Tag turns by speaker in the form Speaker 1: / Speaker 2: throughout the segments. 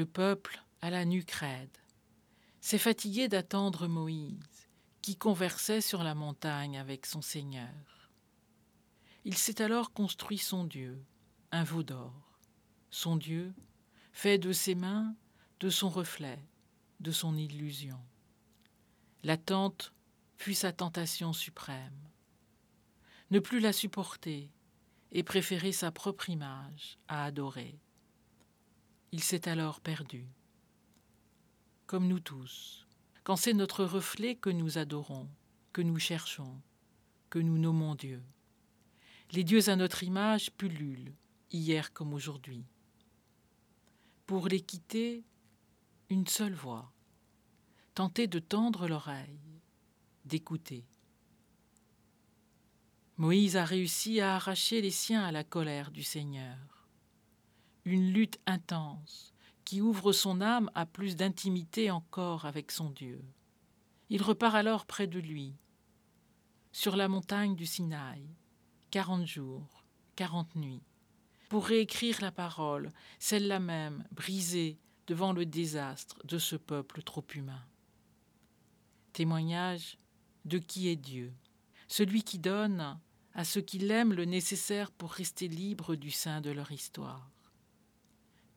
Speaker 1: Le peuple, à la nuque raide, s'est fatigué d'attendre Moïse, qui conversait sur la montagne avec son Seigneur. Il s'est alors construit son Dieu, un veau d'or, son Dieu, fait de ses mains, de son reflet, de son illusion. L'attente fut sa tentation suprême. Ne plus la supporter et préférer sa propre image à adorer. Il s'est alors perdu. Comme nous tous, quand c'est notre reflet que nous adorons, que nous cherchons, que nous nommons Dieu. Les dieux à notre image pullulent, hier comme aujourd'hui. Pour les quitter, une seule voix, tenter de tendre l'oreille, d'écouter. Moïse a réussi à arracher les siens à la colère du Seigneur. Une lutte intense qui ouvre son âme à plus d'intimité encore avec son Dieu. Il repart alors près de lui, sur la montagne du Sinaï, quarante jours, quarante nuits, pour réécrire la parole, celle-là même, brisée devant le désastre de ce peuple trop humain. Témoignage de qui est Dieu, celui qui donne à ceux qui l'aiment le nécessaire pour rester libres du sein de leur histoire,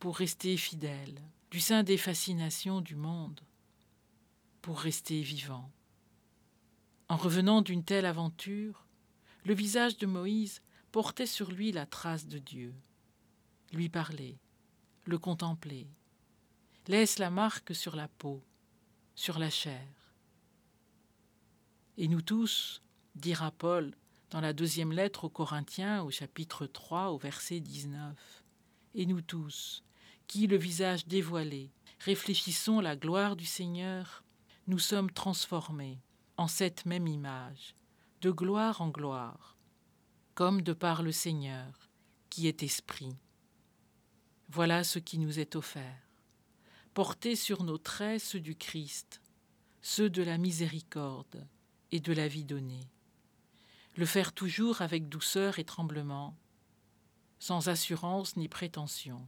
Speaker 1: pour rester fidèles du sein des fascinations du monde, pour rester vivants. En revenant d'une telle aventure, le visage de Moïse portait sur lui la trace de Dieu. Lui parler, le contempler, laisse la marque sur la peau, sur la chair. Et nous tous, dira Paul dans la deuxième lettre aux Corinthiens au chapitre 3 au verset 19, et nous tous, qui, le visage dévoilé, réfléchissons la gloire du Seigneur, nous sommes transformés en cette même image, de gloire en gloire, comme de par le Seigneur, qui est esprit. Voilà ce qui nous est offert. Porter sur nos traits ceux du Christ, ceux de la miséricorde et de la vie donnée. Le faire toujours avec douceur et tremblement, sans assurance ni prétention,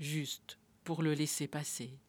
Speaker 1: juste pour le laisser passer.